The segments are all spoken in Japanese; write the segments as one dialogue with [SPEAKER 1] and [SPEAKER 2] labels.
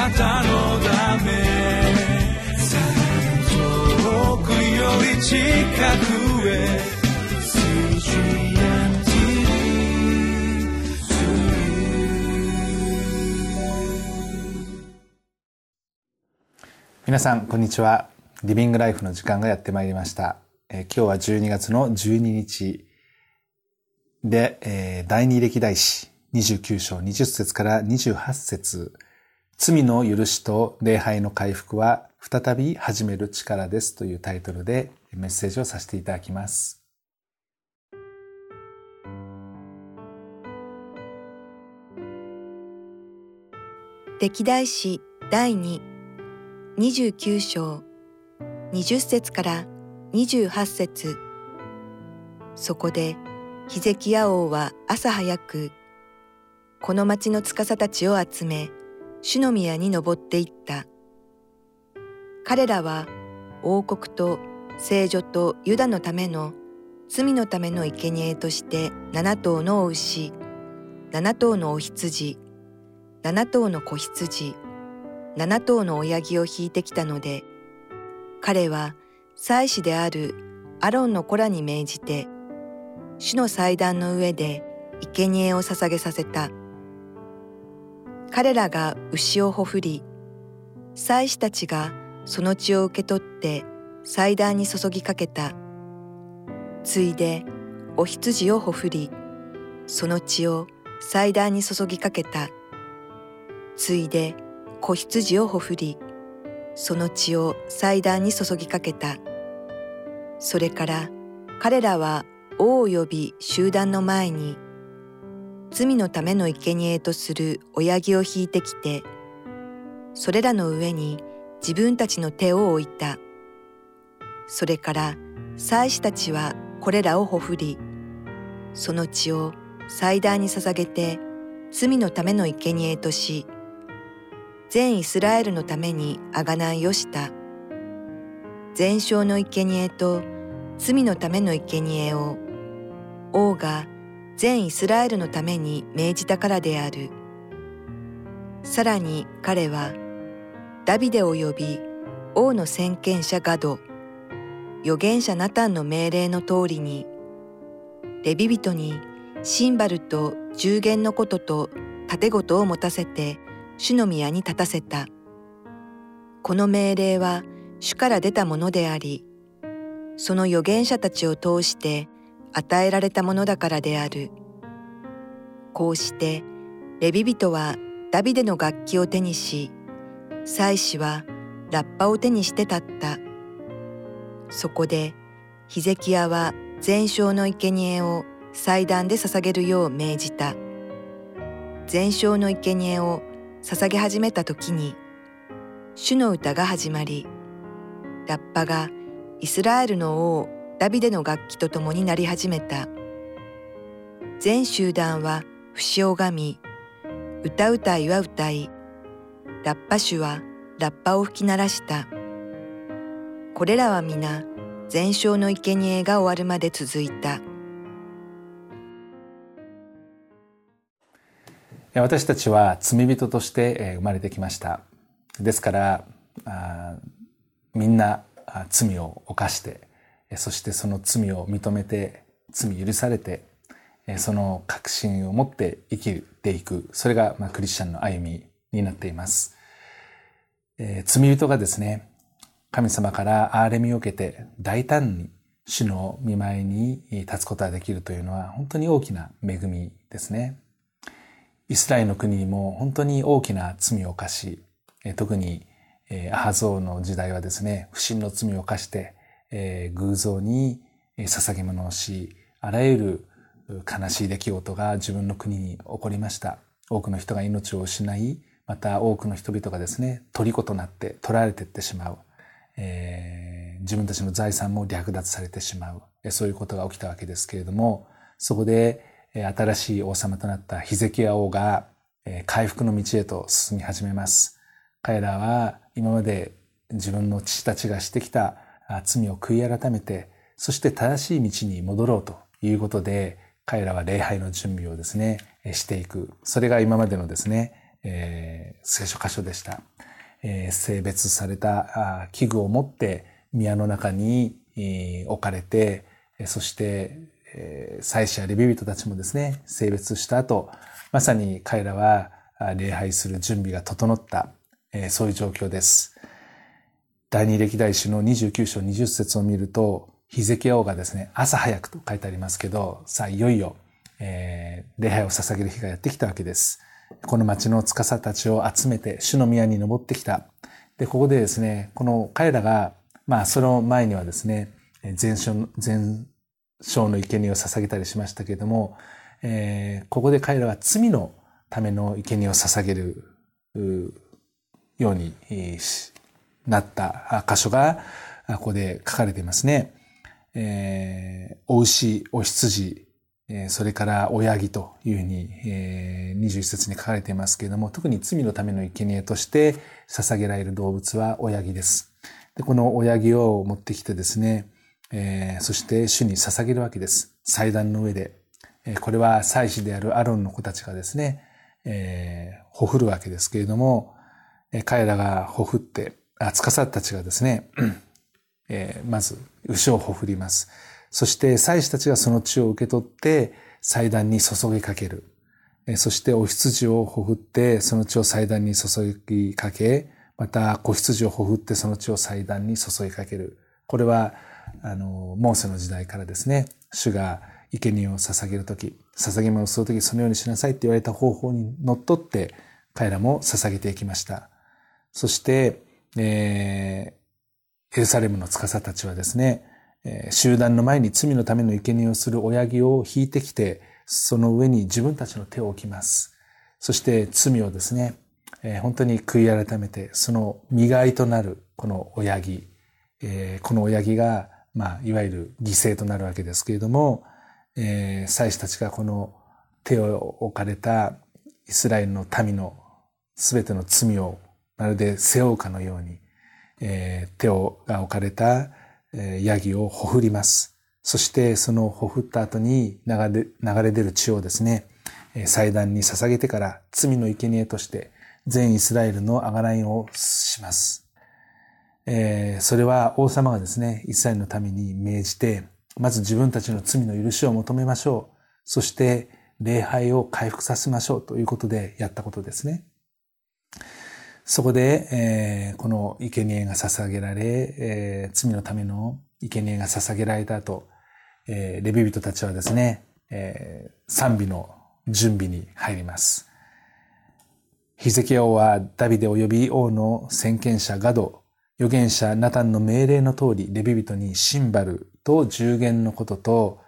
[SPEAKER 1] なたのため遠くより近くへ
[SPEAKER 2] 皆さんこんにちは。リビングライフの時間がやってまいりました、えー、今日は12月の12日。で、えー、第二歴代史。29章20節から28節。罪の許しと礼拝の回復は再び始める力ですというタイトルでメッセージをさせていただきます。
[SPEAKER 3] 歴代史第2 29章20節から28節そこでヒゼキヤ王は朝早くこの町の司たちを集め主の宮に登っていった。彼らは王国と聖女とユダのための罪のための生贄として七頭の牛七頭のお羊七頭の子羊七頭の親木を引いてきたので彼は祭司であるアロンの子らに命じて主の祭壇の上で生贄を捧げさせた。彼らが牛をほふり祭司たちがその血を受け取って祭壇に注ぎかけた。ついでお羊をほふりその血を祭壇に注ぎかけた。ついで子羊をほふりその血を祭壇に注ぎかけた。それから彼らは王及び集団の前に罪のための生贄とする親木を引いてきてそれらの上に自分たちの手を置いたそれから祭司たちはこれらをほふりその血を祭壇に捧げて罪のための生贄とし全イスラエルのために贖いをした。全焼の生贄と罪のための生贄を王が全イスラエルのために命じたからである。さらに彼はダビデを呼び王の先見者ガド、預言者ナタンの命令の通りにレビ人にシンバルと十弦のことと盾事を持たせて主の宮に立たせた。この命令は主から出たものであり、その預言者たちを通して与えられたものだからである。こうしてレビ人はダビデの楽器を手にし、祭司はラッパを手にして立った。そこでヒゼキヤは全焼の生贄を祭壇で捧げるよう命じた。全焼の生贄を捧げ始めた時に主の歌が始まりラッパがイスラエルの王ダビデの楽器と共になり始めた。全集団は節を拝み歌うたいは歌いラッパ手はラッパを吹き鳴らした。これらは皆全焼の生贄が終わるまで続いた。
[SPEAKER 2] 私たちは罪人として生まれてきました。ですから、みんな罪を犯して、そしてその罪を認めて、罪許されて、その確信を持って生きていく。それが、まあ、クリスチャンの歩みになっています。えー、罪人がですね、神様から憐れみを受けて大胆に主の見舞いに立つことができるというのは本当に大きな恵みですね。イスラエルの国にも本当に大きな罪を犯し、特にアハゾーの時代はですね、不信の罪を犯して、え偶像に捧げ物をし、あらゆる悲しい出来事が自分の国に起こりました。多くの人が命を失い、また多くの人々がですね、虜となって取られていってしまう。えー、自分たちの財産も略奪されてしまう。そういうことが起きたわけですけれども、そこで新しい王様となったヒゼキヤ王が回復の道へと進み始めます。彼らは今まで自分の父たちがしてきた罪を悔い改めて、そして正しい道に戻ろうということで、彼らは礼拝の準備をですね、していく。それが今までのですね、えー、聖書箇所でした。性別された器具を持って宮の中に置かれて、そして祭司やレビ人たちもですね、性別した後、まさに彼らは礼拝する準備が整った、そういう状況です。第二歴代史の29章20節を見ると、ヒゼキヤ王がですね、朝早くと書いてありますけど、さあいよいよ、えー、礼拝を捧げる日がやってきたわけです。この町の司たちを集めて主の宮に登ってきた。で、ここでですね、この彼らが、まあその前にはですね、全焼全焼の生贄を捧げたりしましたけれども、えー、ここで彼らは罪のための生贄を捧げるようになった箇所が、ここで書かれていますね。えー、お牛、お羊、それから親木というふうに、えー、21節に書かれていますけれども、特に罪のための生贄として捧げられる動物は親木です。でこの親木を持ってきてですね、えー、そして主に捧げるわけです。祭壇の上で。えー、これは祭司であるアロンの子たちがですね、えー、ほふるわけですけれども、えー、彼らがほふって、あ、つかさたちがですね、えー、まず牛をほふります。そして祭司たちがその血を受け取って祭壇に注ぎかける。そしてお羊をほふってその血を祭壇に注ぎかけ、また子羊をほふってその血を祭壇に注ぎかける。これは、あの、モーセの時代からですね、主が生贄を捧げるとき、捧げ物をするときそのようにしなさいって言われた方法にのっとって彼らも捧げていきました。そして、えー、エルサレムの司たちはですね、集団の前に罪のための生贄をする親木を引いてきて、その上に自分たちの手を置きます。そして罪をですね、本当に悔い改めて、その磨いとなるこの親木、この親木が、まあ、いわゆる犠牲となるわけですけれども、祭司たちがこの手を置かれたイスラエルの民の全ての罪をまるで背負うかのようにえ、手をが置かれたえヤギをほふります。そしてそのほふった後に流れ流れ出る血をですね、祭壇に捧げてから罪の生贄として全イスラエルのあがらいをします。えそれは王様がですね、イスラエルのために命じて、まず自分たちの罪の許しを求めましょう。そして礼拝を回復させましょうということでやったことですね。そこで、えー、この生贄が捧げられ、えー、罪のための生贄が捧げられた後、えー、レビ人たちはですね、えー、賛美の準備に入ります。ヒゼキヤ王はダビデ及び王の先見者ガド、預言者ナタンの命令の通り、レビ人にシンバルと従言のことと、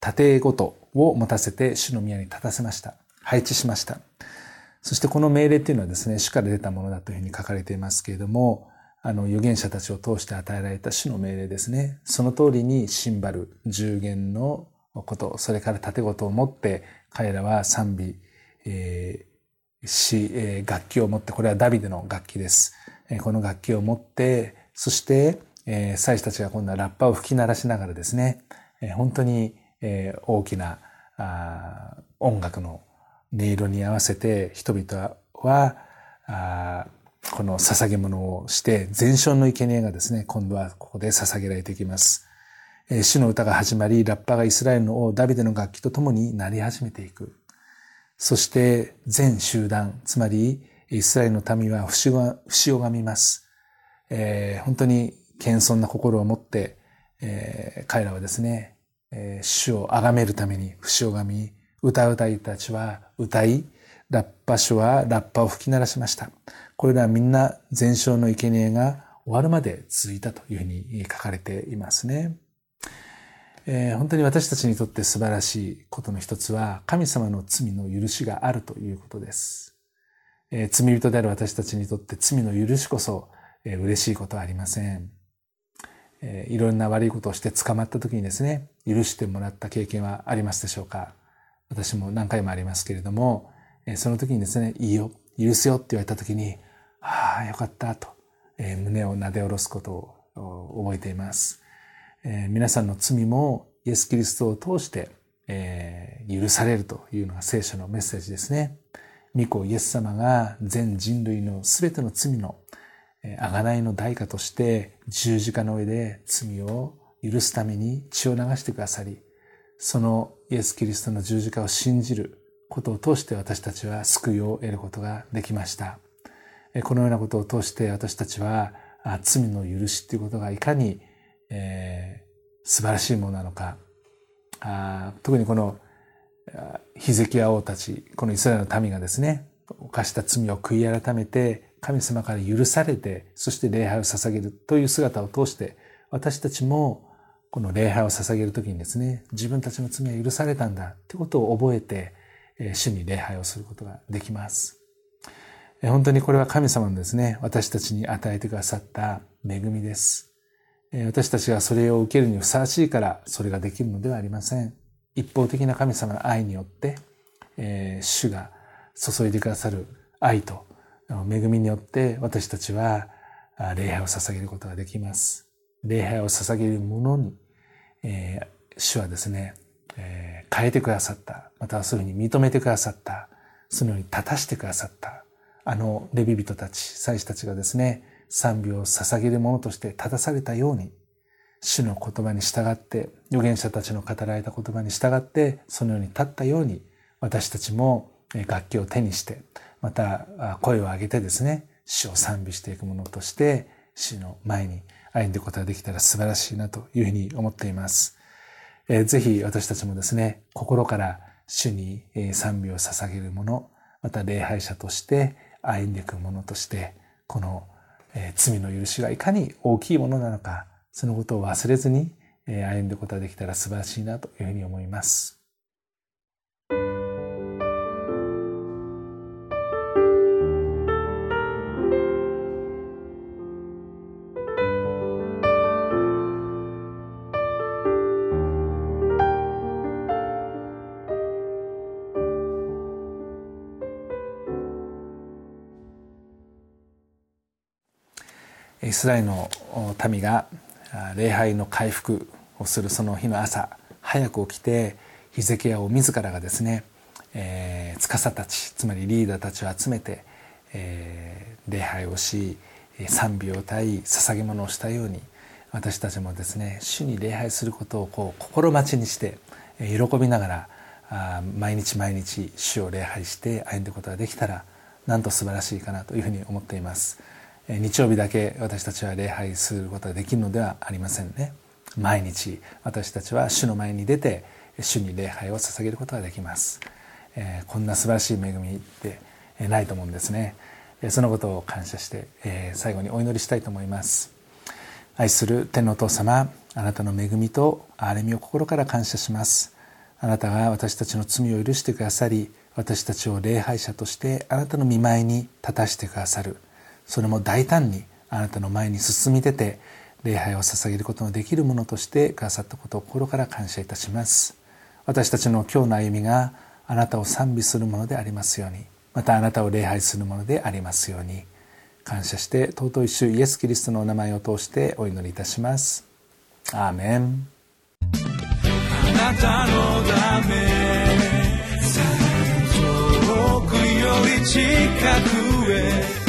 [SPEAKER 2] 盾ごとを持たせて主の宮に立たせました。配置しました。そしてこの命令っていうのはですね、主から出たものだというふうに書かれていますけれども、あの、預言者たちを通して与えられた主の命令ですね。その通りにシンバル、従言のこと、それから盾事を持って彼らは賛美、えー、し、えー、楽器を持って、これはダビデの楽器です。えー、この楽器を持って、そして、えー、祭司たちが今度はラッパを吹き鳴らしながらですね、えー、本当に、えー、大きなあ音楽の音色に合わせて人々は、この捧げ物をして、全焼の生贄がですね、今度はここで捧げられていきます。主の歌が始まり、ラッパがイスラエルの王ダビデの楽器と共になり始めていく。そして全集団、つまりイスラエルの民は不死をがみます。えー、本当に謙遜な心を持って、えー、彼らはですね、えー、主を崇めるために不死をがみ、歌うたいたちは歌い、ラッパ書はラッパを吹き鳴らしました。これらはみんな全焼の生贄が終わるまで続いたというふうに書かれていますね。えー、本当に私たちにとって素晴らしいことの一つは神様の罪の許しがあるということです。えー、罪人である私たちにとって罪の許しこそ、えー、嬉しいことはありません。えー、いろんな悪いことをして捕まった時にですね、許してもらった経験はありますでしょうか？私も何回もありますけれども、その時にですね、いいよ、許すよって言われた時に、ああ、よかったと、え胸をなで下ろすことを覚えています。え皆さんの罪もイエス・キリストを通して、え許されるというのが聖書のメッセージですね。御子イエス様が全人類のすべての罪の贖いの代価として十字架の上で罪を許すために血を流してくださり、そのイエス・キリストの十字架を信じることを通して私たちは救いを得ることができました。このようなことを通して私たちは罪の許しということがいかに、えー、素晴らしいものなのかあ特にこのヒゼキヤ王たちこのイスラエルの民がですね犯した罪を悔い改めて神様から許されてそして礼拝を捧げるという姿を通して私たちもこの礼拝を捧げるときにですね自分たちの罪は許されたんだということを覚えて主に礼拝をすることができます。本当にこれは神様のですね、私たちに与えてくださった恵みです。私たちがそれを受けるにふさわしいからそれができるのではありません。一方的な神様の愛によって、主が注いでくださる愛と恵みによって私たちは礼拝を捧げることができます。礼拝を捧げるものに、えー、主はですね、えー、変えてくださった。またはそういうふうに認めてくださった。そのように立たしてくださった。あのレビ人たち、祭司たちがですね、賛美を捧げるものとして立たされたように、主の言葉に従って、預言者たちの語られた言葉に従って、そのように立ったように、私たちも楽器を手にして、また声を上げてですね、主を賛美していくものとして、主の前に歩んでいくことができたら素晴らしいなというふうに思っています。えぜひ私たちもですね、心から主に賛美を捧げるもの、また礼拝者として歩んでいくものとして、この罪の許しがいかに大きいものなのか、そのことを忘れずに、歩んでいくことができたら素晴らしいなというふうに思います。イスラエルの民が礼拝の回復をするその日の朝早く起きてヒゼキヤを自らがですね、えー、司たちつまりリーダーたちを集めて、えー、礼拝をし賛美を歌い捧げ物をしたように私たちもですね主に礼拝することをこう心待ちにして喜びながら毎日毎日主を礼拝して歩んでいくことができたらなんと素晴らしいかなというふうに思っています。日曜日だけ私たちは礼拝することができるのではありませんね。毎日私たちは主の前に出て主に礼拝を捧げることができます、えこんな素晴らしい恵みってないと思うんですね。そのことを感謝して、え最後にお祈りしたいと思います。愛する天のお父様あなたの恵みと憐れみを心から感謝します。あなたが私たちの罪を許してくださり私たちを礼拝者としてあなたの見舞いに立たしてくださる。それも大胆にあなたの前に進み出て礼拝を捧げることのできるものとしてくださったことを心から感謝いたします。私たちの今日の歩みがあなたを賛美するものでありますように。またあなたを礼拝するものでありますように。感謝して尊い主イエス・キリストのお名前を通してお祈りいたします。アーメン。あなたのため遠くより近く